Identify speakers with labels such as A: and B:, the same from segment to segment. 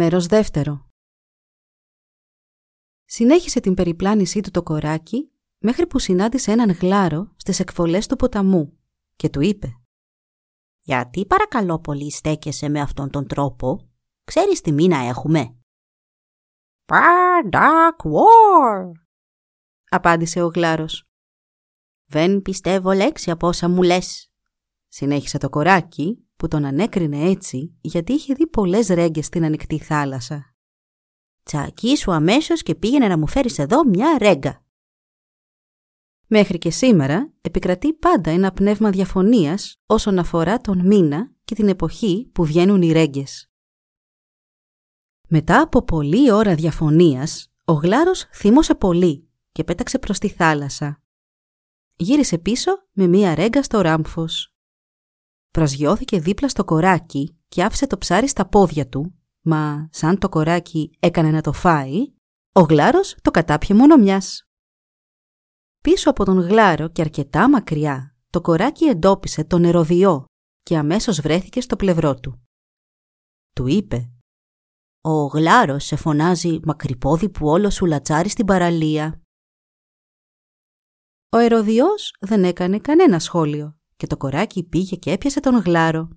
A: Μέρος δεύτερο. Συνέχισε την περιπλάνησή του το κοράκι μέχρι που συνάντησε έναν γλάρο στις εκβολές του ποταμού και του είπε «Γιατί παρακαλώ πολύ στέκεσαι με αυτόν τον τρόπο, ξέρεις τι μήνα έχουμε»
B: «Παντακ War»,
A: απάντησε ο γλάρος.
B: «Δεν πιστεύω λέξη από όσα μου λες»,
A: συνέχισε το κοράκι που τον ανέκρινε έτσι γιατί είχε δει πολλές ρέγγες στην ανοιχτή θάλασσα.
B: «Τσακίσου αμέσως και πήγαινε να μου φέρεις εδώ μια ρέγγα».
A: Μέχρι και σήμερα επικρατεί πάντα ένα πνεύμα διαφωνίας όσον αφορά τον μήνα και την εποχή που βγαίνουν οι ρέγγες. Μετά από πολλή ώρα διαφωνίας, ο γλάρος θύμωσε πολύ και πέταξε προς τη θάλασσα. Γύρισε πίσω με μία ρέγγα στο ράμφος προσγειώθηκε δίπλα στο κοράκι και άφησε το ψάρι στα πόδια του, μα σαν το κοράκι έκανε να το φάει, ο γλάρος το κατάπιε μόνο μιας. Πίσω από τον γλάρο και αρκετά μακριά, το κοράκι εντόπισε τον ερωδιό και αμέσως βρέθηκε στο πλευρό του. Του είπε
B: «Ο γλάρος σε φωνάζει μακρυπόδι που όλο σου λατσάρει στην παραλία».
A: Ο ερωδιός δεν έκανε κανένα σχόλιο και το κοράκι πήγε και έπιασε τον γλάρο.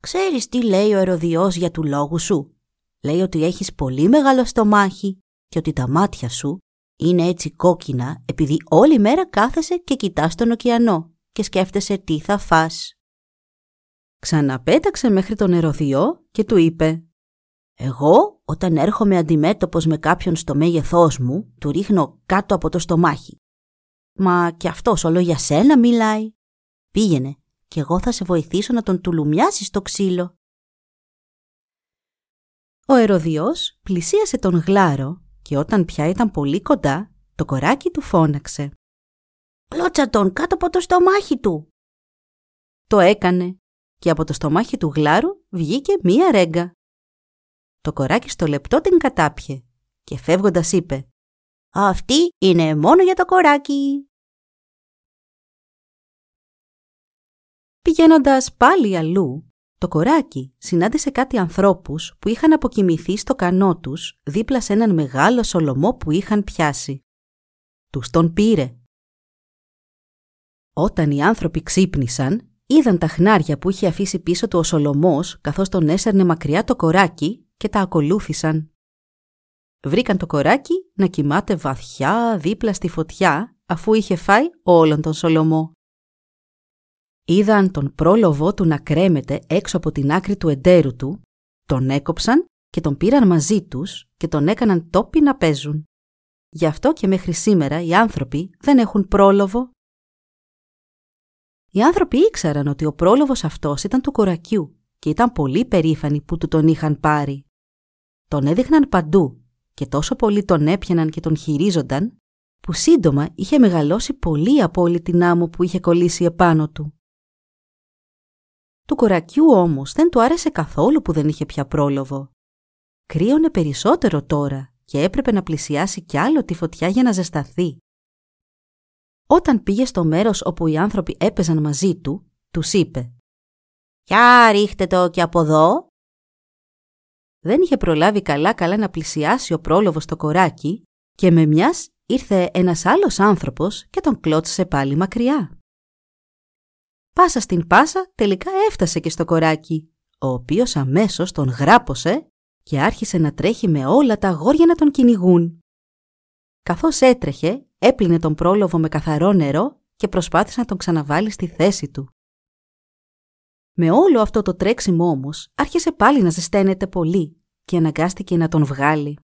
B: «Ξέρεις τι λέει ο ερωδιός για του λόγου σου; Λέει ότι έχεις πολύ μεγάλο στομάχι και ότι τα μάτια σου είναι έτσι κόκκινα επειδή όλη μέρα κάθεσαι και κοιτάς τον ωκεανό και σκέφτεσαι τι θα φας».
A: Ξαναπέταξε μέχρι τον ερωδιό και του είπε
B: «Εγώ όταν έρχομαι αντιμέτωπος με κάποιον στο μέγεθός μου, του ρίχνω κάτω από το στομάχι. Μα και αυτός όλο για σένα μιλάει. Πήγαινε και εγώ θα σε βοηθήσω να τον τουλουμιάσεις το ξύλο.
A: Ο ερωδιός πλησίασε τον γλάρο και όταν πια ήταν πολύ κοντά, το κοράκι του φώναξε.
B: «Κλώτσα τον κάτω από το στομάχι του!»
A: Το έκανε και από το στομάχι του γλάρου βγήκε μία ρέγγα. Το κοράκι στο λεπτό την κατάπιε και φεύγοντας είπε
B: «Αυτή είναι μόνο για το κοράκι!»
A: Πηγαίνοντας πάλι αλλού, το κοράκι συνάντησε κάτι ανθρώπους που είχαν αποκοιμηθεί στο κανό τους δίπλα σε έναν μεγάλο σολομό που είχαν πιάσει. Τους τον πήρε. Όταν οι άνθρωποι ξύπνησαν, είδαν τα χνάρια που είχε αφήσει πίσω του ο Σολομός καθώς τον έσερνε μακριά το κοράκι και τα ακολούθησαν. Βρήκαν το κοράκι να κοιμάται βαθιά δίπλα στη φωτιά αφού είχε φάει όλον τον Σολομό. Είδαν τον πρόλοβό του να κρέμεται έξω από την άκρη του εντέρου του, τον έκοψαν και τον πήραν μαζί τους και τον έκαναν τόπι να παίζουν. Γι' αυτό και μέχρι σήμερα οι άνθρωποι δεν έχουν πρόλοβο. Οι άνθρωποι ήξεραν ότι ο πρόλοβος αυτός ήταν του κορακιού και ήταν πολύ περήφανοι που του τον είχαν πάρει. Τον έδειχναν παντού και τόσο πολύ τον έπιαναν και τον χειρίζονταν που σύντομα είχε μεγαλώσει πολύ από όλη την άμμο που είχε κολλήσει επάνω του. Του κορακιού όμως δεν του άρεσε καθόλου που δεν είχε πια πρόλοβο. Κρύωνε περισσότερο τώρα και έπρεπε να πλησιάσει κι άλλο τη φωτιά για να ζεσταθεί. Όταν πήγε στο μέρος όπου οι άνθρωποι έπαιζαν μαζί του, τους είπε
B: «Για ρίχτε το και από εδώ».
A: Δεν είχε προλάβει καλά-καλά να πλησιάσει ο πρόλοβος στο κοράκι και με μιας ήρθε ένας άλλος άνθρωπος και τον κλώτσισε πάλι μακριά. Πάσα στην πάσα τελικά έφτασε και στο κοράκι, ο οποίος αμέσως τον γράπωσε και άρχισε να τρέχει με όλα τα αγόρια να τον κυνηγούν. Καθώς έτρεχε, έπλυνε τον πρόλοβο με καθαρό νερό και προσπάθησε να τον ξαναβάλει στη θέση του. Με όλο αυτό το τρέξιμο όμως, άρχισε πάλι να ζεσταίνεται πολύ και αναγκάστηκε να τον βγάλει.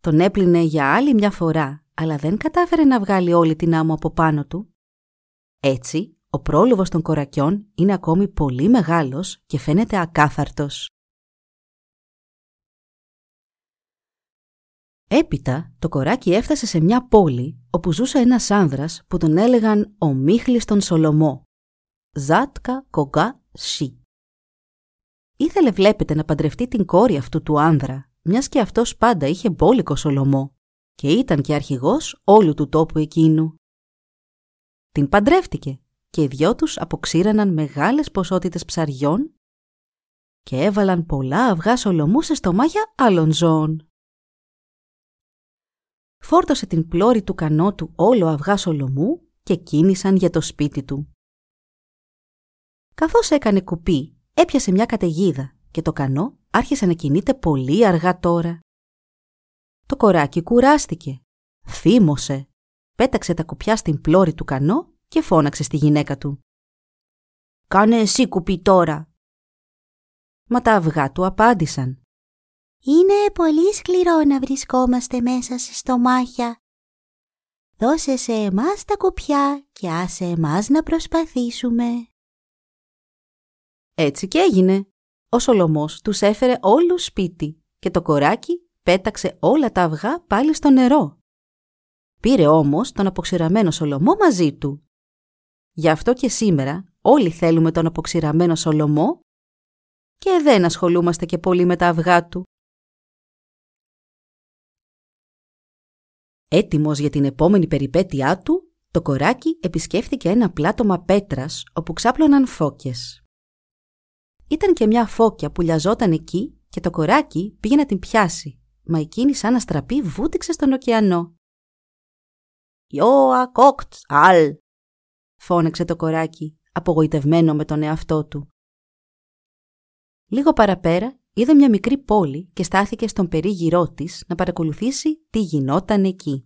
A: Τον έπλυνε για άλλη μια φορά, αλλά δεν κατάφερε να βγάλει όλη την άμμο από πάνω του έτσι, ο πρόλογος των κορακιών είναι ακόμη πολύ μεγάλος και φαίνεται ακάθαρτος. Έπειτα, το κοράκι έφτασε σε μια πόλη όπου ζούσε ένας άνδρας που τον έλεγαν «Ο Μίχλης τον Σολομό». Ζάτκα Κογκά Σι. Ήθελε βλέπετε να παντρευτεί την κόρη αυτού του άνδρα, μιας και αυτός πάντα είχε μπόλικο Σολομό και ήταν και αρχηγός όλου του τόπου εκείνου. Την παντρεύτηκε και οι δυο τους αποξήραναν μεγάλες ποσότητες ψαριών και έβαλαν πολλά αυγά Σολομού σε στομάχια άλλων ζώων φόρτωσε την πλώρη του κανότου όλο αυγά σολομού και κίνησαν για το σπίτι του. Καθώς έκανε κουπί, έπιασε μια καταιγίδα και το κανό άρχισε να κινείται πολύ αργά τώρα. Το κοράκι κουράστηκε, θύμωσε, πέταξε τα κουπιά στην πλώρη του κανό και φώναξε στη γυναίκα του. «Κάνε εσύ κουπί τώρα!» Μα τα αυγά του απάντησαν.
B: Είναι πολύ σκληρό να βρισκόμαστε μέσα σε στομάχια. Δώσε σε εμάς τα κουπιά και άσε εμάς να προσπαθήσουμε.
A: Έτσι και έγινε. Ο Σολομός τους έφερε όλους σπίτι και το κοράκι πέταξε όλα τα αυγά πάλι στο νερό. Πήρε όμως τον αποξηραμένο Σολομό μαζί του. Γι' αυτό και σήμερα όλοι θέλουμε τον αποξηραμένο Σολομό και δεν ασχολούμαστε και πολύ με τα αυγά του. Έτοιμος για την επόμενη περιπέτειά του, το κοράκι επισκέφθηκε ένα πλάτωμα πέτρας όπου ξάπλωναν φώκες. Ήταν και μια φώκια που λιαζόταν εκεί και το κοράκι πήγε να την πιάσει, μα εκείνη σαν αστραπή βούτυξε στον ωκεανό. «Ιώα κόκτς αλ», φώναξε το κοράκι, απογοητευμένο με τον εαυτό του. Λίγο παραπέρα είδε μια μικρή πόλη και στάθηκε στον περίγυρό της να παρακολουθήσει τι γινόταν εκεί.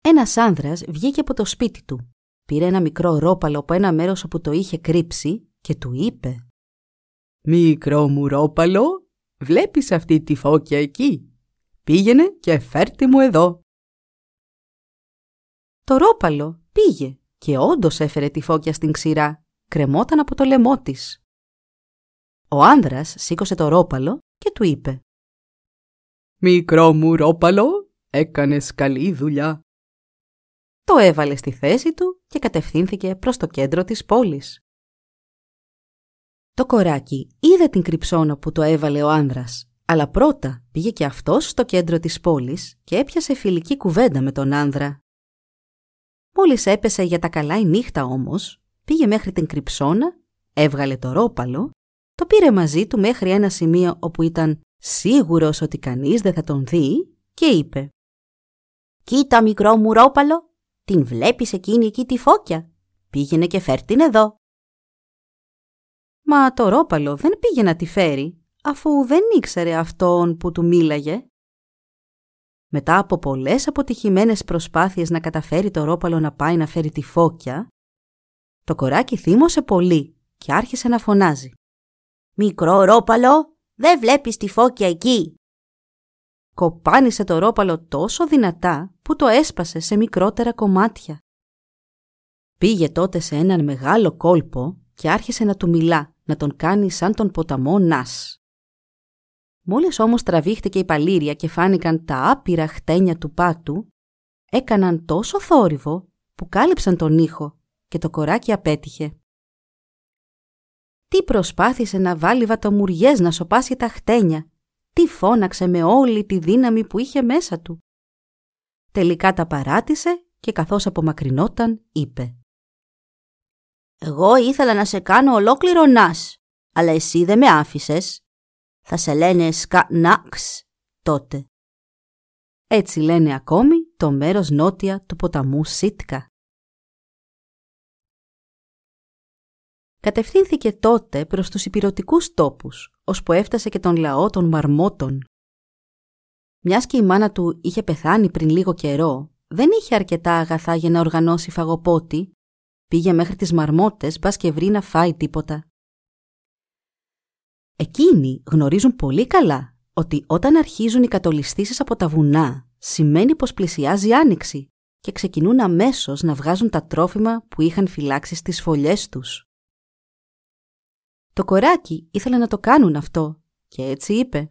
A: Ένας άνδρας βγήκε από το σπίτι του, πήρε ένα μικρό ρόπαλο από ένα μέρος όπου το είχε κρύψει και του είπε «Μικρό μου ρόπαλο, βλέπεις αυτή τη φώκια εκεί; Πήγαινε και φέρτε μου εδώ». Το ρόπαλο πήγε και όντως έφερε τη φώκια στην ξηρά, κρεμόταν από το λαιμό της. Ο άνδρας σήκωσε το ρόπαλο και του είπε «Μικρό μου ρόπαλο, έκανες καλή δουλειά». Το έβαλε στη θέση του και κατευθύνθηκε προς το κέντρο της πόλης. Το κοράκι είδε την κρυψώνα που το έβαλε ο άνδρας, αλλά πρώτα πήγε και αυτός στο κέντρο της πόλης και έπιασε φιλική κουβέντα με τον άνδρα. Μόλις έπεσε για τα καλά η νύχτα όμως, πήγε μέχρι την κρυψώνα, έβγαλε το ρόπαλο το πήρε μαζί του μέχρι ένα σημείο όπου ήταν σίγουρος ότι κανείς δεν θα τον δει και είπε «Κοίτα μικρό μου ρόπαλο, την βλέπεις εκείνη εκεί τη φώκια. Πήγαινε και φέρ την εδώ». Μα το ρόπαλο δεν πήγε να τη φέρει, αφού δεν ήξερε αυτόν που του μίλαγε. Μετά από πολλές αποτυχημένες προσπάθειες να καταφέρει το ρόπαλο να πάει να φέρει τη φώκια, το κοράκι θύμωσε πολύ και άρχισε να φωνάζει. «Μικρό ρόπαλο, δεν βλέπεις τη φώκια εκεί». Κοπάνισε το ρόπαλο τόσο δυνατά που το έσπασε σε μικρότερα κομμάτια. Πήγε τότε σε έναν μεγάλο κόλπο και άρχισε να του μιλά, να τον κάνει σαν τον ποταμό Νας. Μόλις όμως τραβήχτηκε η παλήρια και φάνηκαν τα άπειρα χτένια του πάτου, έκαναν τόσο θόρυβο που κάλυψαν τον ήχο και το κοράκι απέτυχε τι προσπάθησε να βάλει βατομουριές να σοπάσει τα χτένια, τι φώναξε με όλη τη δύναμη που είχε μέσα του. Τελικά τα παράτησε και καθώς απομακρυνόταν είπε «Εγώ ήθελα να σε κάνω ολόκληρο νας, αλλά εσύ δεν με άφησες. Θα σε λένε σκανάξ τότε». Έτσι λένε ακόμη το μέρος νότια του ποταμού Σίτκα. κατευθύνθηκε τότε προς τους υπηρετικούς τόπους, ώσπου έφτασε και τον λαό των μαρμότων. Μιας και η μάνα του είχε πεθάνει πριν λίγο καιρό, δεν είχε αρκετά αγαθά για να οργανώσει φαγοπότη, πήγε μέχρι τις μαρμότες μπας και βρει να φάει τίποτα. Εκείνοι γνωρίζουν πολύ καλά ότι όταν αρχίζουν οι κατολιστήσεις από τα βουνά, σημαίνει πως πλησιάζει άνοιξη και ξεκινούν αμέσως να βγάζουν τα τρόφιμα που είχαν φυλάξει στις φωλιές τους. Το κοράκι ήθελε να το κάνουν αυτό και έτσι είπε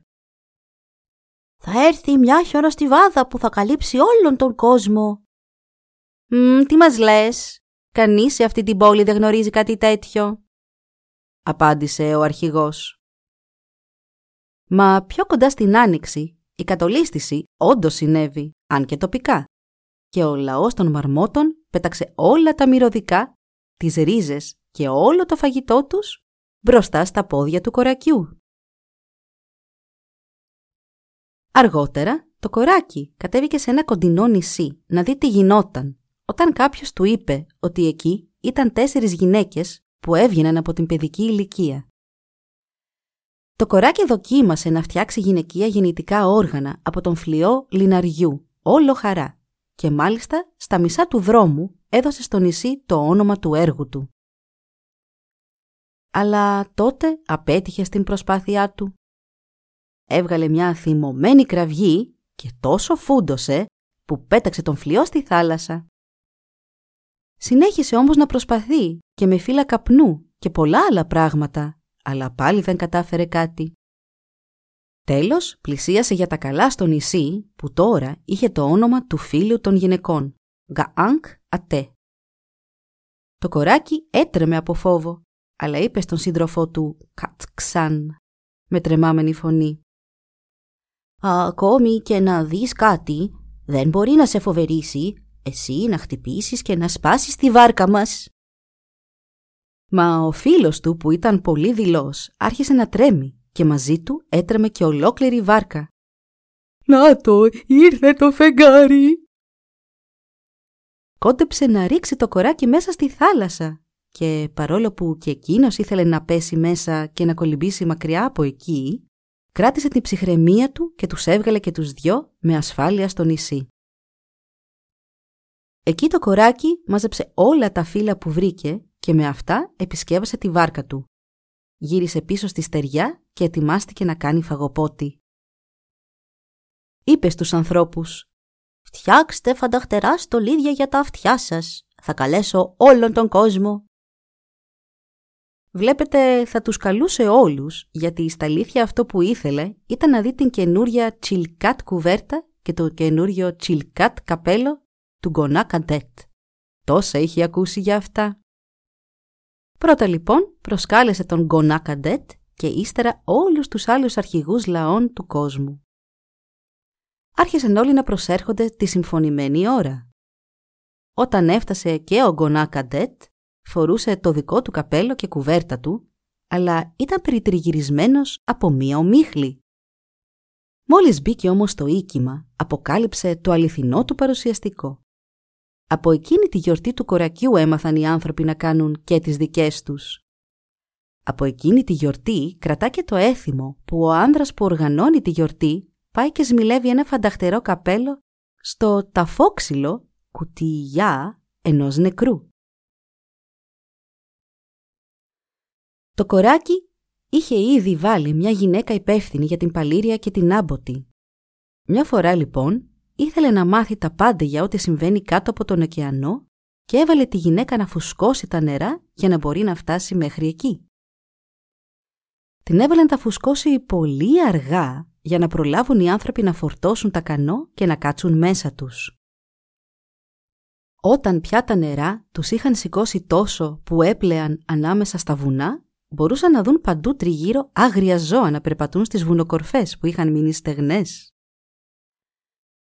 B: Θα έρθει μια χιονοστιβάδα που θα καλύψει όλον τον κόσμο.
A: «Μ, τι μας λες, κανείς σε αυτή την πόλη δεν γνωρίζει κάτι τέτοιο», απάντησε ο αρχηγός. Μα πιο κοντά στην Άνοιξη η κατολίσθηση όντως συνέβη, αν και τοπικά. Και ο λαός των μαρμότων πέταξε όλα τα μυρωδικά, τις ρίζες και όλο το φαγητό τους μπροστά στα πόδια του κορακιού. Αργότερα, το κοράκι κατέβηκε σε ένα κοντινό νησί να δει τι γινόταν, όταν κάποιος του είπε ότι εκεί ήταν τέσσερις γυναίκες που έβγαιναν από την παιδική ηλικία. Το κοράκι δοκίμασε να φτιάξει γυναικεία γεννητικά όργανα από τον φλοιό λιναριού, όλο χαρά, και μάλιστα στα μισά του δρόμου έδωσε στο νησί το όνομα του έργου του. Αλλά τότε απέτυχε στην προσπάθειά του. Έβγαλε μια θυμωμένη κραυγή και τόσο φούντωσε που πέταξε τον φλοιό στη θάλασσα. Συνέχισε όμως να προσπαθεί και με φύλλα καπνού και πολλά άλλα πράγματα αλλά πάλι δεν κατάφερε κάτι. Τέλος, πλησίασε για τα καλά στο νησί που τώρα είχε το όνομα του φίλου των γυναικών, Γκαάνκ Ατέ. Το κοράκι έτρεμε από φόβο, αλλά είπε στον σύντροφό του Κατξάν με τρεμάμενη φωνή.
B: «Ακόμη και να δεις κάτι, δεν μπορεί να σε φοβερήσει εσύ να χτυπήσεις και να σπάσεις τη βάρκα μας».
A: Μα ο φίλος του που ήταν πολύ δηλός άρχισε να τρέμει και μαζί του έτρεμε και ολόκληρη βάρκα. «Να το, ήρθε το φεγγάρι!» Κόντεψε να ρίξει το κοράκι μέσα στη θάλασσα και παρόλο που και εκείνος ήθελε να πέσει μέσα και να κολυμπήσει μακριά από εκεί, κράτησε την ψυχραιμία του και τους έβγαλε και τους δυο με ασφάλεια στο νησί. Εκεί το κοράκι μάζεψε όλα τα φύλλα που βρήκε και με αυτά επισκέβασε τη βάρκα του. Γύρισε πίσω στη στεριά και ετοιμάστηκε να κάνει φαγοπότη. Είπες στους ανθρώπους
B: «Φτιάξτε φανταχτερά στολίδια για τα αυτιά σας. Θα καλέσω όλον τον κόσμο».
A: Βλέπετε θα τους καλούσε όλους γιατί στα αλήθεια αυτό που ήθελε ήταν να δει την καινούρια τσιλκάτ κουβέρτα και το καινούριο τσιλκάτ καπέλο του Γκονά Καντέτ. Τόσα είχε ακούσει για αυτά. Πρώτα λοιπόν προσκάλεσε τον Γκονά Καντέτ και ύστερα όλους τους άλλους αρχηγούς λαών του κόσμου. Άρχισαν όλοι να προσέρχονται τη συμφωνημένη ώρα. Όταν έφτασε και ο Γκονά Καντέτ, φορούσε το δικό του καπέλο και κουβέρτα του, αλλά ήταν περιτριγυρισμένος από μία ομίχλη. Μόλις μπήκε όμως το οίκημα, αποκάλυψε το αληθινό του παρουσιαστικό. Από εκείνη τη γιορτή του κορακιού έμαθαν οι άνθρωποι να κάνουν και τις δικές τους. Από εκείνη τη γιορτή κρατά και το έθιμο που ο άνδρας που οργανώνει τη γιορτή πάει και σμιλεύει ένα φανταχτερό καπέλο στο ταφόξυλο κουτιγιά ενός νεκρού. Το κοράκι είχε ήδη βάλει μια γυναίκα υπεύθυνη για την παλήρια και την άμποτη. Μια φορά λοιπόν ήθελε να μάθει τα πάντα για ό,τι συμβαίνει κάτω από τον ωκεανό και έβαλε τη γυναίκα να φουσκώσει τα νερά για να μπορεί να φτάσει μέχρι εκεί. Την έβαλε να τα φουσκώσει πολύ αργά για να προλάβουν οι άνθρωποι να φορτώσουν τα κανό και να κάτσουν μέσα τους. Όταν πια τα νερά τους είχαν σηκώσει τόσο που έπλεαν ανάμεσα στα βουνά, μπορούσαν να δουν παντού τριγύρω άγρια ζώα να περπατούν στις βουνοκορφές που είχαν μείνει στεγνές.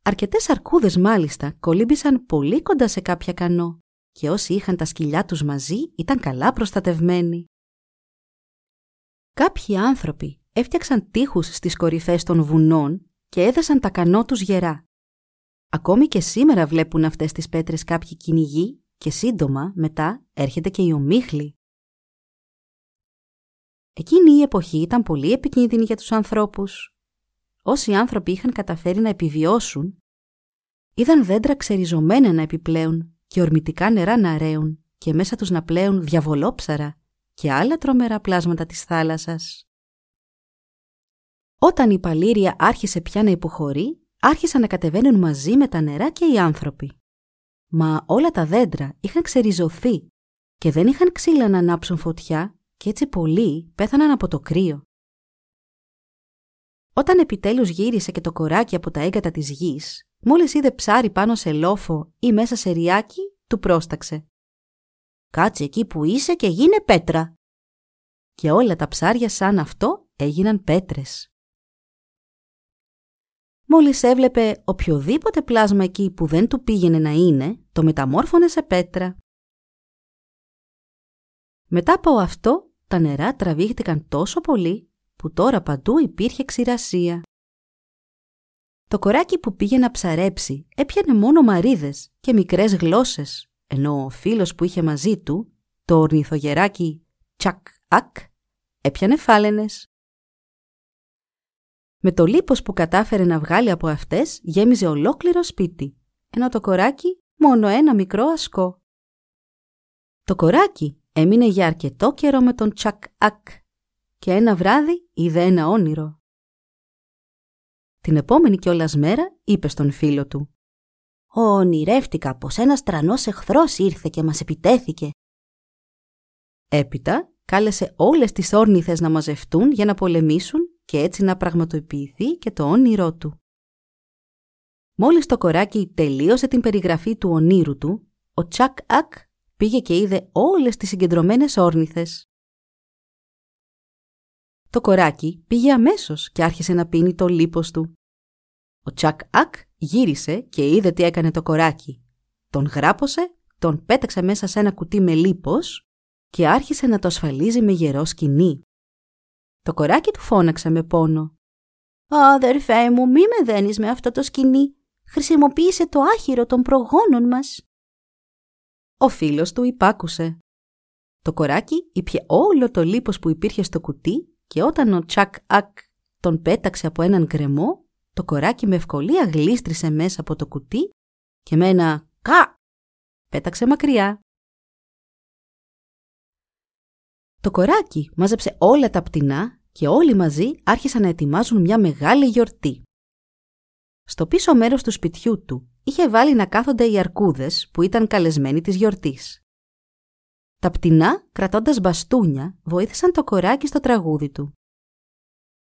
A: Αρκετές αρκούδες μάλιστα κολύμπησαν πολύ κοντά σε κάποια κανό και όσοι είχαν τα σκυλιά τους μαζί ήταν καλά προστατευμένοι. Κάποιοι άνθρωποι έφτιαξαν τείχους στις κορυφές των βουνών και έδεσαν τα κανό τους γερά. Ακόμη και σήμερα βλέπουν αυτές τις πέτρες κάποιοι κυνηγοί και σύντομα μετά έρχεται και η ομίχλη. Εκείνη η εποχή ήταν πολύ επικίνδυνη για τους ανθρώπους όσοι άνθρωποι είχαν καταφέρει να επιβιώσουν, είδαν δέντρα ξεριζωμένα να επιπλέουν και ορμητικά νερά να ρέουν και μέσα τους να πλέουν διαβολόψαρα και άλλα τρομερά πλάσματα της θάλασσας. Όταν η παλήρια άρχισε πια να υποχωρεί, άρχισαν να κατεβαίνουν μαζί με τα νερά και οι άνθρωποι. Μα όλα τα δέντρα είχαν ξεριζωθεί και δεν είχαν ξύλα να ανάψουν φωτιά και έτσι πολλοί πέθαναν από το κρύο. Όταν επιτέλους γύρισε και το κοράκι από τα έγκατα της γης, μόλις είδε ψάρι πάνω σε λόφο ή μέσα σε ριάκι, του πρόσταξε.
B: «Κάτσε εκεί που είσαι και γίνε πέτρα».
A: Και όλα τα ψάρια σαν αυτό έγιναν πέτρες. Μόλις έβλεπε οποιοδήποτε πλάσμα εκεί που δεν του πήγαινε να είναι, το μεταμόρφωνε σε πέτρα. Μετά από αυτό, τα νερά τραβήχτηκαν τόσο πολύ που τώρα παντού υπήρχε ξηρασία. Το κοράκι που πήγε να ψαρέψει έπιανε μόνο μαρίδες και μικρές γλώσσες, ενώ ο φίλος που είχε μαζί του, το ορνηθογεράκι τσακ-ακ, έπιανε φάλαινες. Με το λίπος που κατάφερε να βγάλει από αυτές γέμιζε ολόκληρο σπίτι, ενώ το κοράκι μόνο ένα μικρό ασκό. Το κοράκι έμεινε για αρκετό καιρό με τον τσακ-ακ και ένα βράδυ είδε ένα όνειρο. Την επόμενη κιόλας μέρα είπε στον φίλο του
B: «Ονειρεύτηκα πως ένας τρανός εχθρός ήρθε και μας επιτέθηκε».
A: Έπειτα κάλεσε όλες τις όρνηθες να μαζευτούν για να πολεμήσουν και έτσι να πραγματοποιηθεί και το όνειρό του. Μόλις το κοράκι τελείωσε την περιγραφή του ονείρου του, ο Τσακ Ακ πήγε και είδε όλες τις συγκεντρωμένες όρνηθες. Το κοράκι πήγε αμέσως και άρχισε να πίνει το λίπος του. Ο Τσακ Ακ γύρισε και είδε τι έκανε το κοράκι. Τον γράπωσε, τον πέταξε μέσα σε ένα κουτί με λίπος και άρχισε να το ασφαλίζει με γερό σκηνή. Το κοράκι του φώναξε με πόνο.
B: «Αδερφέ μου, μη με δένεις με αυτό το σκηνή. Χρησιμοποίησε το άχυρο των προγόνων μας».
A: Ο φίλος του υπάκουσε. Το κοράκι ήπια όλο το λίπος που υπήρχε στο κουτί και όταν ο Τσακ Ακ τον πέταξε από έναν γκρεμό, το κοράκι με ευκολία γλίστρισε μέσα από το κουτί και με ένα «κα» πέταξε μακριά. Το κοράκι μάζεψε όλα τα πτηνά και όλοι μαζί άρχισαν να ετοιμάζουν μια μεγάλη γιορτή. Στο πίσω μέρος του σπιτιού του είχε βάλει να κάθονται οι αρκούδες που ήταν καλεσμένοι της γιορτής. Τα πτηνά, κρατώντας μπαστούνια, βοήθησαν το κοράκι στο τραγούδι του.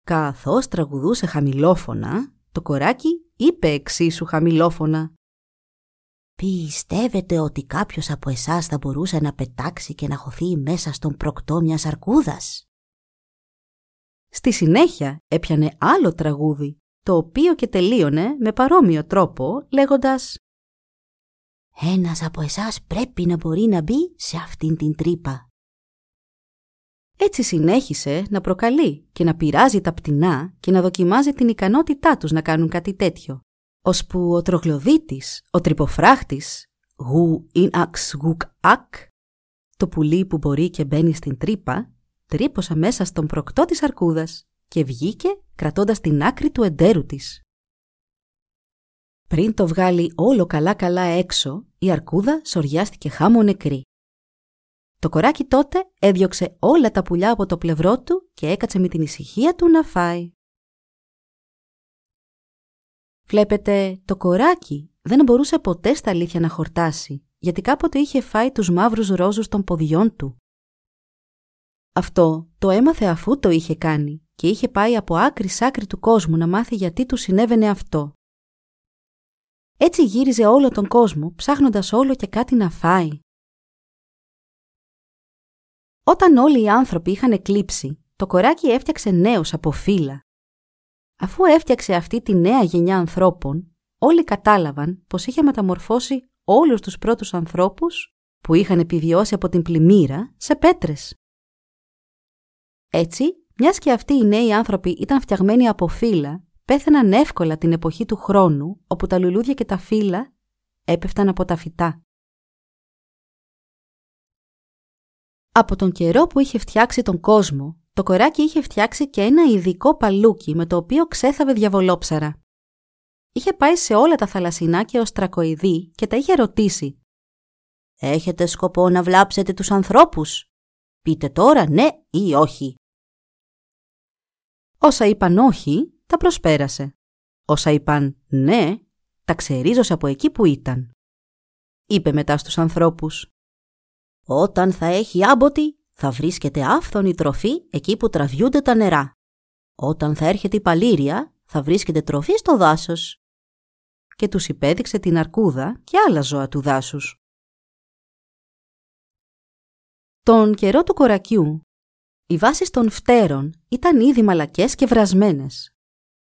A: Καθώς τραγουδούσε χαμηλόφωνα, το κοράκι είπε εξίσου χαμηλόφωνα
B: Πιστεύετε ότι κάποιος από εσάς θα μπορούσε να πετάξει και να χωθεί μέσα στον προκτό μιας αρκούδας;
A: Στη συνέχεια έπιανε άλλο τραγούδι, το οποίο και τελείωνε με παρόμοιο τρόπο λέγοντας
B: «Ένας από εσάς πρέπει να μπορεί να μπει σε αυτήν την τρύπα».
A: Έτσι συνέχισε να προκαλεί και να πειράζει τα πτηνά και να δοκιμάζει την ικανότητά τους να κάνουν κάτι τέτοιο ώσπου ο τρογλωδίτης, ο τρυποφράχτης, γου ειν αξ γουκ ακ, το πουλί που μπορεί και μπαίνει στην τρύπα, τρύπωσα μέσα στον προκτό της αρκούδας και βγήκε κρατώντας την άκρη του εντέρου της. Πριν το βγάλει όλο καλά-καλά έξω, η αρκούδα σοριάστηκε χάμω νεκρή. Το κοράκι τότε έδιωξε όλα τα πουλιά από το πλευρό του και έκατσε με την ησυχία του να φάει. Βλέπετε, το κοράκι δεν μπορούσε ποτέ στα αλήθεια να χορτάσει, γιατί κάποτε είχε φάει τους μαύρους ρόζους των ποδιών του. Αυτό το έμαθε αφού το είχε κάνει και είχε πάει από άκρη σ' άκρη του κόσμου να μάθει γιατί του συνέβαινε αυτό. Έτσι γύριζε όλο τον κόσμο ψάχνοντας όλο και κάτι να φάει. Όταν όλοι οι άνθρωποι είχαν εκλείψει, το κοράκι έφτιαξε νέους από φύλλα Αφού έφτιαξε αυτή τη νέα γενιά ανθρώπων, όλοι κατάλαβαν πως είχε μεταμορφώσει όλους τους πρώτους ανθρώπους που είχαν επιβιώσει από την πλημμύρα σε πέτρες. Έτσι, μιας και αυτοί οι νέοι άνθρωποι ήταν φτιαγμένοι από φύλλα, πέθαιναν εύκολα την εποχή του χρόνου, όπου τα λουλούδια και τα φύλλα έπεφταν από τα φυτά. Από τον καιρό που είχε φτιάξει τον κόσμο, το κοράκι είχε φτιάξει και ένα ειδικό παλούκι με το οποίο ξέθαβε διαβολόψαρα. Είχε πάει σε όλα τα θαλασσινά και οστρακοειδή και τα είχε ρωτήσει «Έχετε σκοπό να βλάψετε τους ανθρώπους» «Πείτε τώρα ναι ή όχι». Όσα είπαν όχι, τα προσπέρασε. Όσα είπαν ναι, τα ξερίζωσε από εκεί που ήταν. Είπε μετά στους ανθρώπους «Όταν θα έχει άμποτη, θα βρίσκεται άφθονη τροφή εκεί που τραβιούνται τα νερά.
B: Όταν θα έρχεται η παλήρια, θα βρίσκεται τροφή στο δάσος.
A: Και τους υπέδειξε την αρκούδα και άλλα ζώα του δάσους. Τον καιρό του κορακιού, οι βάσεις των φτέρων ήταν ήδη μαλακές και βρασμένες.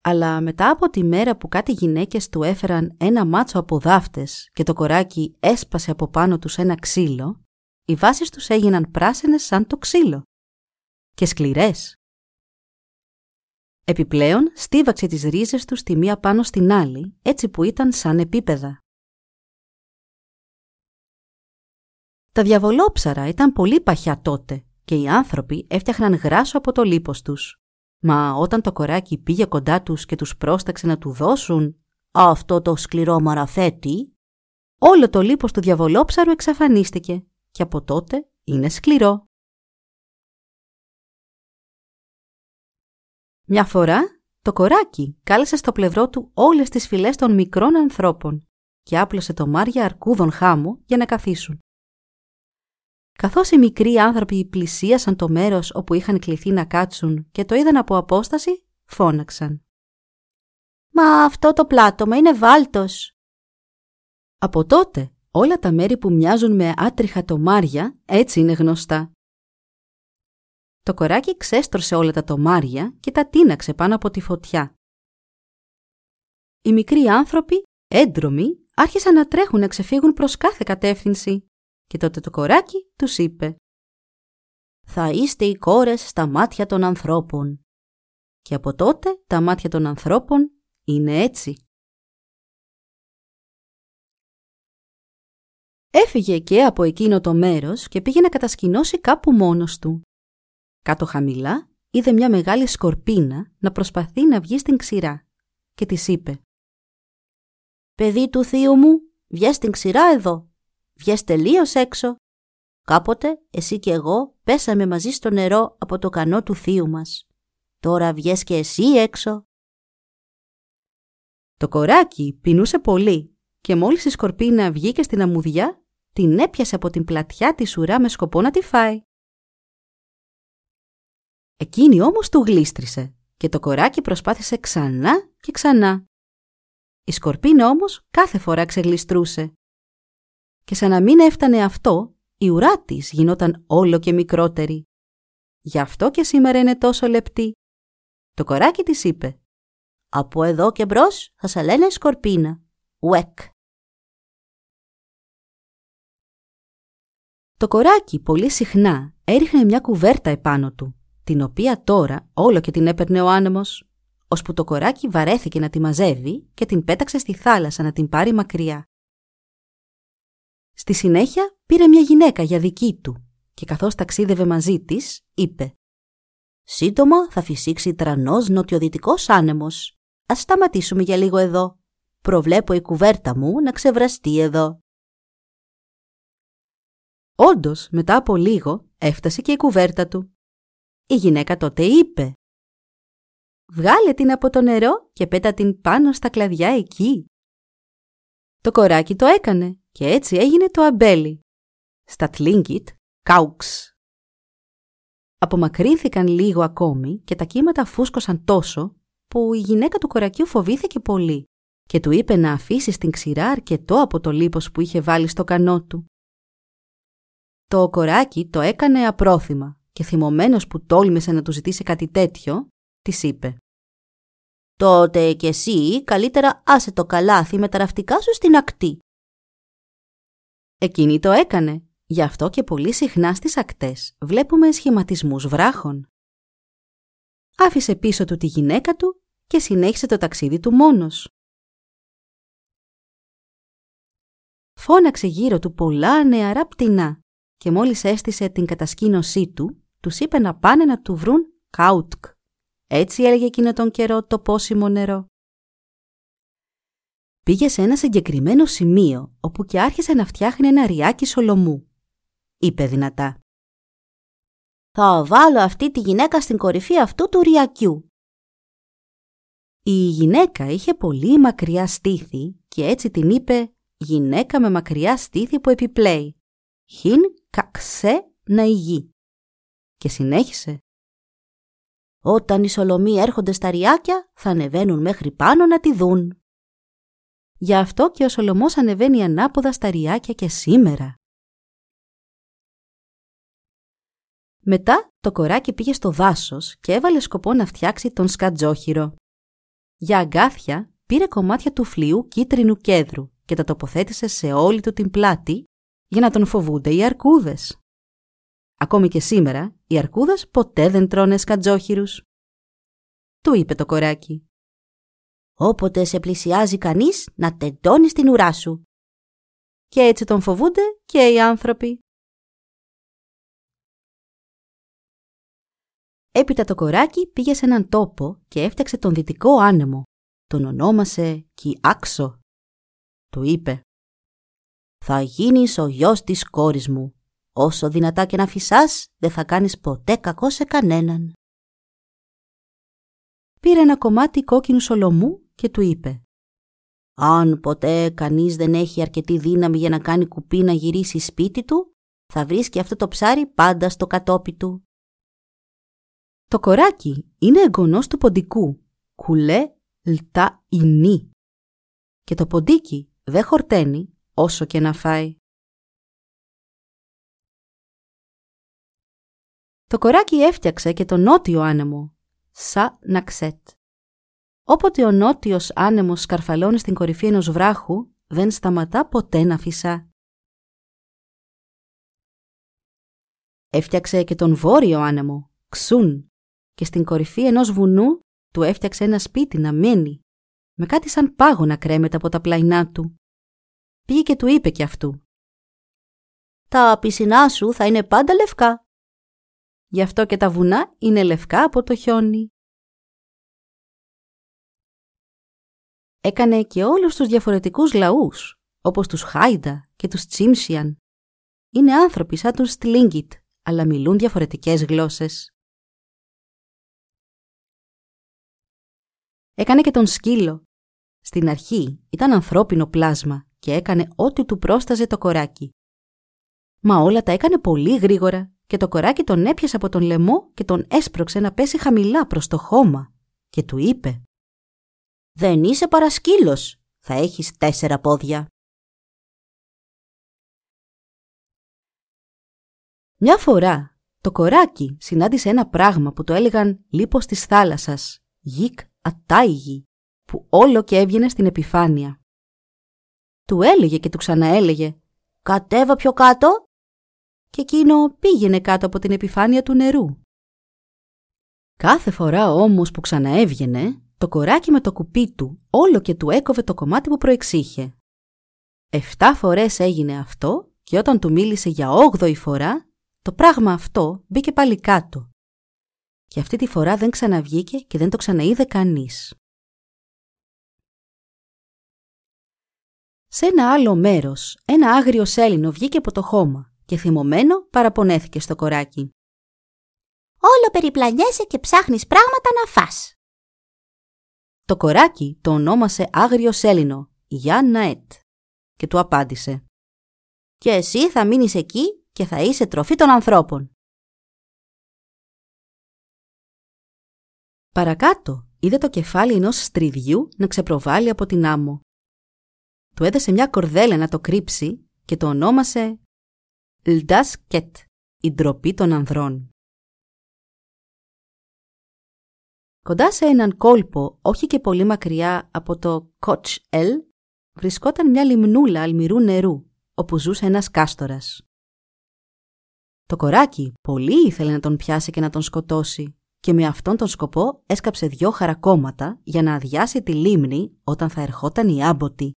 A: Αλλά μετά από τη μέρα που κάτι γυναίκες του έφεραν ένα μάτσο από δάφτες και το κοράκι έσπασε από πάνω τους ένα ξύλο, οι βάσεις τους έγιναν πράσινες σαν το ξύλο και σκληρές. Επιπλέον, στίβαξε τις ρίζες τους τη μία πάνω στην άλλη, έτσι που ήταν σαν επίπεδα. Τα διαβολόψαρα ήταν πολύ παχιά τότε και οι άνθρωποι έφτιαχναν γράσο από το λίπος τους. Μα όταν το κοράκι πήγε κοντά τους και τους πρόσταξε να του δώσουν αυτό το σκληρό μαραφέτη, όλο το λίπος του διαβολόψαρου εξαφανίστηκε και από τότε είναι σκληρό. Μια φορά το κοράκι κάλεσε στο πλευρό του όλες τις φυλές των μικρών ανθρώπων και άπλωσε το μάρια αρκούδων χάμου για να καθίσουν. Καθώς οι μικροί άνθρωποι πλησίασαν το μέρος όπου είχαν κληθεί να κάτσουν και το είδαν από απόσταση, φώναξαν.
B: «Μα αυτό το πλάτωμα είναι βάλτος!»
A: Από τότε όλα τα μέρη που μοιάζουν με άτριχα τομάρια έτσι είναι γνωστά. Το κοράκι ξέστρωσε όλα τα τομάρια και τα τίναξε πάνω από τη φωτιά. Οι μικροί άνθρωποι, έντρομοι, άρχισαν να τρέχουν να ξεφύγουν προς κάθε κατεύθυνση και τότε το κοράκι τους είπε «Θα είστε οι κόρες στα μάτια των ανθρώπων». Και από τότε τα μάτια των ανθρώπων είναι έτσι. Έφυγε και από εκείνο το μέρος και πήγε να κατασκηνώσει κάπου μόνος του. Κάτω χαμηλά είδε μια μεγάλη σκορπίνα να προσπαθεί να βγει στην ξηρά και της είπε
B: «Παιδί του θείου μου, βγες στην ξηρά εδώ, βγες τελείως έξω. Κάποτε εσύ και εγώ πέσαμε μαζί στο νερό από το κανό του θείου μας. Τώρα βγες και εσύ έξω».
A: Το κοράκι πεινούσε πολύ και μόλις η σκορπίνα βγήκε στην αμμουδιά, την έπιασε από την πλατιά της ουρά με σκοπό να τη φάει. Εκείνη όμως του γλίστρισε και το κοράκι προσπάθησε ξανά και ξανά. Η σκορπίνα όμως κάθε φορά ξεγλιστρούσε. Και σαν να μην έφτανε αυτό, η ουρά της γινόταν όλο και μικρότερη. Γι' αυτό και σήμερα είναι τόσο λεπτή. Το κοράκι της είπε
B: «Από εδώ και μπρος θα σε λένε σκορπίνα. Ουεκ».
A: Το κοράκι πολύ συχνά έριχνε μια κουβέρτα επάνω του την οποία τώρα όλο και την έπαιρνε ο άνεμος, ώσπου το κοράκι βαρέθηκε να τη μαζεύει και την πέταξε στη θάλασσα να την πάρει μακριά. Στη συνέχεια πήρε μια γυναίκα για δική του και καθώς ταξίδευε μαζί της, είπε
B: «Σύντομα θα φυσήξει τρανός νοτιοδυτικός άνεμος. Ας σταματήσουμε για λίγο εδώ. Προβλέπω η κουβέρτα μου να ξεβραστεί εδώ».
A: Όντως, μετά από λίγο έφτασε και η κουβέρτα του. Η γυναίκα τότε είπε «Βγάλε την από το νερό και πέτα την πάνω στα κλαδιά εκεί». Το κοράκι το έκανε και έτσι έγινε το αμπέλι. Στα τλίνγκιτ, κάουξ. Απομακρύνθηκαν λίγο ακόμη και τα κύματα φούσκωσαν τόσο που η γυναίκα του κορακιού φοβήθηκε πολύ και του είπε να αφήσει στην ξηρά αρκετό από το λίπος που είχε βάλει στο κανό του. Το κοράκι το έκανε απρόθυμα και θυμωμένος που τόλμησε να του ζητήσει κάτι τέτοιο, της είπε
B: «Τότε κι εσύ καλύτερα άσε το καλάθι με τα ραφτικά σου στην ακτή».
A: Εκείνη το έκανε, γι' αυτό και πολύ συχνά στις ακτές βλέπουμε σχηματισμούς βράχων. Άφησε πίσω του τη γυναίκα του και συνέχισε το ταξίδι του μόνος. Φώναξε γύρω του πολλά νεαρά πτηνά και μόλις έστησε την κατασκήνωσή του, τους είπε να πάνε να του βρουν κάουτκ. Έτσι έλεγε εκείνο τον καιρό το πόσιμο νερό. Πήγε σε ένα συγκεκριμένο σημείο, όπου και άρχισε να φτιάχνει ένα ριάκι σολομού. Είπε δυνατά.
B: «Θα βάλω αυτή τη γυναίκα στην κορυφή αυτού του ριακιού».
A: Η γυναίκα είχε πολύ μακριά στήθη και έτσι την είπε «γυναίκα με μακριά στήθη που επιπλέει». «Χιν καξέ να ηγεί» και συνέχισε.
B: Όταν οι Σολομοί έρχονται στα ριάκια, θα ανεβαίνουν μέχρι πάνω να τη δουν.
A: Γι' αυτό και ο Σολομός ανεβαίνει ανάποδα στα ριάκια και σήμερα. Μετά το κοράκι πήγε στο δάσος και έβαλε σκοπό να φτιάξει τον σκατζόχυρο. Για αγκάθια πήρε κομμάτια του φλοιού κίτρινου κέδρου και τα τοποθέτησε σε όλη του την πλάτη για να τον φοβούνται οι αρκούδες. Ακόμη και σήμερα, οι αρκούδες ποτέ δεν τρώνε σκατζόχυρους. Του είπε το κοράκι.
B: Όποτε σε πλησιάζει κανείς, να τεντώνεις την ουρά σου.
A: Και έτσι τον φοβούνται και οι άνθρωποι. Έπειτα το κοράκι πήγε σε έναν τόπο και έφτιαξε τον δυτικό άνεμο. Τον ονόμασε Κιάξο. Του είπε
B: «Θα γίνεις ο γιος της κόρης μου. Όσο δυνατά και να φυσάς, δεν θα κάνεις ποτέ κακό σε κανέναν».
A: Πήρε ένα κομμάτι κόκκινου σολομού και του είπε
B: «Αν ποτέ κανείς δεν έχει αρκετή δύναμη για να κάνει κουπί να γυρίσει σπίτι του, θα βρίσκει αυτό το ψάρι πάντα στο κατόπι του.
A: Το κοράκι είναι εγγονός του ποντικού, κουλέ λτά ινί. Και το ποντίκι δεν χορταίνει όσο και να φάει. Το κοράκι έφτιαξε και το νότιο άνεμο, σα ναξέτ. Όποτε ο νότιος άνεμος σκαρφαλώνει στην κορυφή ενός βράχου, δεν σταματά ποτέ να φυσά. Έφτιαξε και τον βόρειο άνεμο, ξούν, και στην κορυφή ενός βουνού του έφτιαξε ένα σπίτι να μένει, με κάτι σαν πάγο να κρέμεται από τα πλαϊνά του. Πήγε και του είπε κι αυτού.
B: «Τα πισινά σου θα είναι πάντα λευκά».
A: Γι' αυτό και τα βουνά είναι λευκά από το χιόνι. Έκανε και όλους τους διαφορετικούς λαούς, όπως τους Χάιντα και τους Τσίμσιαν. Είναι άνθρωποι σαν τους Στλίνγκιτ, αλλά μιλούν διαφορετικές γλώσσες. Έκανε και τον σκύλο. Στην αρχή ήταν ανθρώπινο πλάσμα και έκανε ό,τι του πρόσταζε το κοράκι. Μα όλα τα έκανε πολύ γρήγορα και το κοράκι τον έπιασε από τον λαιμό και τον έσπρωξε να πέσει χαμηλά προς το χώμα και του είπε
B: «Δεν είσαι παρασκύλος, θα έχεις τέσσερα πόδια».
A: Μια φορά το κοράκι συνάντησε ένα πράγμα που το έλεγαν λίπος της θάλασσας, γικ ατάιγη, που όλο και έβγαινε στην επιφάνεια. Του έλεγε και του ξαναέλεγε
B: «Κατέβα πιο κάτω»
A: και εκείνο πήγαινε κάτω από την επιφάνεια του νερού. Κάθε φορά όμως που ξαναέβγαινε, το κοράκι με το κουπί του όλο και του έκοβε το κομμάτι που προεξήχε. Εφτά φορές έγινε αυτό και όταν του μίλησε για όγδοη φορά, το πράγμα αυτό μπήκε πάλι κάτω και αυτή τη φορά δεν ξαναβγήκε και δεν το ξαναείδε κανείς. Σε ένα άλλο μέρος, ένα άγριο σέλινο βγήκε από το χώμα και θυμωμένο παραπονέθηκε στο κοράκι.
B: «Όλο περιπλανιέσαι και ψάχνεις πράγματα να φας».
A: Το κοράκι το ονόμασε άγριο σέλινο, Γιάννα Ετ, και του απάντησε
B: «Και εσύ θα μείνεις εκεί και θα είσαι τροφή των ανθρώπων.
A: Παρακάτω είδε το κεφάλι ενός στριδιού να ξεπροβάλλει από την άμμο. Του έδεσε μια κορδέλα να το κρύψει και το ονόμασε Λντάς Κετ, η ντροπή των ανδρών. Κοντά σε έναν κόλπο, όχι και πολύ μακριά από το Κότς Ελ, βρισκόταν μια λιμνούλα αλμυρού νερού, όπου ζούσε ένας κάστορας. Το κοράκι πολύ ήθελε να τον πιάσει και να τον σκοτώσει, και με αυτόν τον σκοπό έσκαψε δυο χαρακόμματα για να αδειάσει τη λίμνη όταν θα ερχόταν η άμποτη.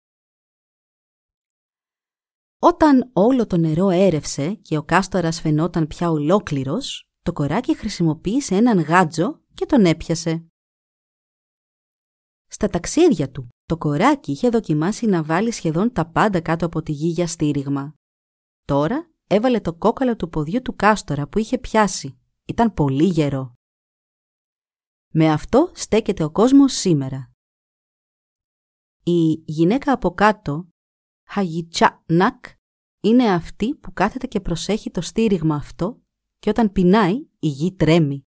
A: Όταν όλο το νερό έρευσε και ο κάστορας φαινόταν πια ολόκληρος, το κοράκι χρησιμοποίησε έναν γάτζο και τον έπιασε. Στα ταξίδια του, το κοράκι είχε δοκιμάσει να βάλει σχεδόν τα πάντα κάτω από τη γη για στήριγμα. Τώρα έβαλε το κόκαλο του ποδιού του κάστορα που είχε πιάσει. Ήταν πολύ γερό. Με αυτό στέκεται ο κόσμος σήμερα. Η γυναίκα από κάτω, Νακ, είναι αυτή που κάθεται και προσέχει το στήριγμα αυτό και όταν πεινάει η γη τρέμει.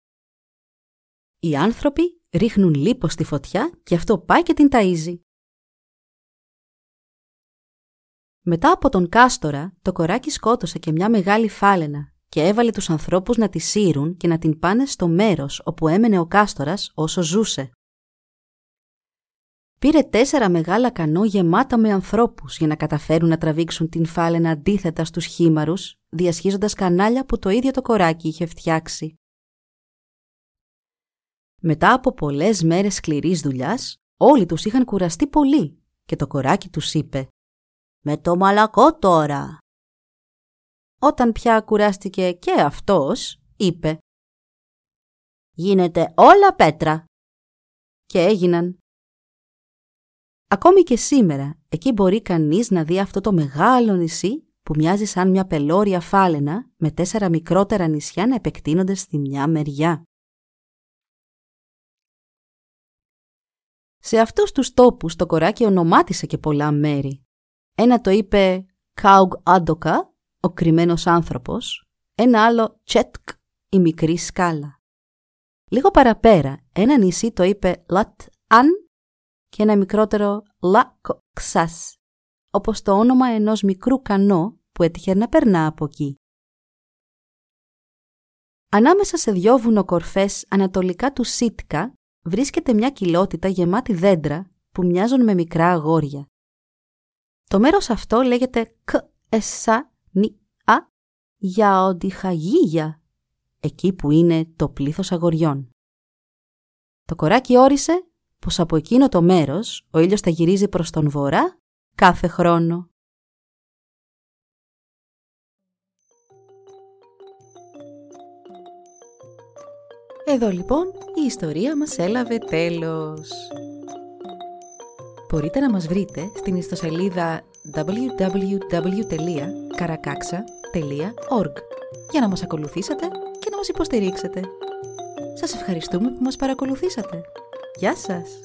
A: Οι άνθρωποι ρίχνουν λίπος στη φωτιά και αυτό πάει και την ταΐζει. Μετά από τον κάστορα, το κοράκι σκότωσε και μια μεγάλη φάλαινα και έβαλε τους ανθρώπους να τη σύρουν και να την πάνε στο μέρος όπου έμενε ο κάστορας όσο ζούσε. Πήρε τέσσερα μεγάλα κανό γεμάτα με ανθρώπους για να καταφέρουν να τραβήξουν την φάλαινα αντίθετα στους χήμαρους, διασχίζοντας κανάλια που το ίδιο το κοράκι είχε φτιάξει. Μετά από πολλές μέρες σκληρής δουλειάς, όλοι τους είχαν κουραστεί πολύ και το κοράκι τους είπε «Με το μαλακό τώρα». Όταν πια κουράστηκε και αυτός, είπε «Γίνεται όλα πέτρα». Και έγιναν. Ακόμη και σήμερα, εκεί μπορεί κανείς να δει αυτό το μεγάλο νησί που μοιάζει σαν μια πελώρια φάλαινα με τέσσερα μικρότερα νησιά να επεκτείνονται στη μια μεριά. Σε αυτούς τους τόπους το κοράκι ονομάτισε και πολλά μέρη. Ένα το είπε Κάουγ Άντοκα, ο κρυμμένος άνθρωπος, ένα άλλο Τσέτκ, η μικρή σκάλα. Λίγο παραπέρα, ένα νησί το είπε Λατ Αν και ένα μικρότερο Λακ Ξάς, όπως το όνομα ενός μικρού κανό που έτυχε να περνά από εκεί. Ανάμεσα σε δυο βουνοκορφές ανατολικά του Σίτκα βρίσκεται μια κοιλότητα γεμάτη δέντρα που μοιάζουν με μικρά αγόρια. Το μέρος αυτό λέγεται Κ Εσά Νι Α για οντιχαγίγια, εκεί που είναι το πλήθος αγοριών. Το κοράκι όρισε πως από εκείνο το μέρος ο ήλιος θα γυρίζει προς τον βορρά κάθε χρόνο. Εδώ λοιπόν η ιστορία μας έλαβε τέλος. Μπορείτε να μας βρείτε στην ιστοσελίδα www.karakaksa.org για να μας ακολουθήσετε και να μας υποστηρίξετε. Σας ευχαριστούμε που μας παρακολουθήσατε. Γεια σας!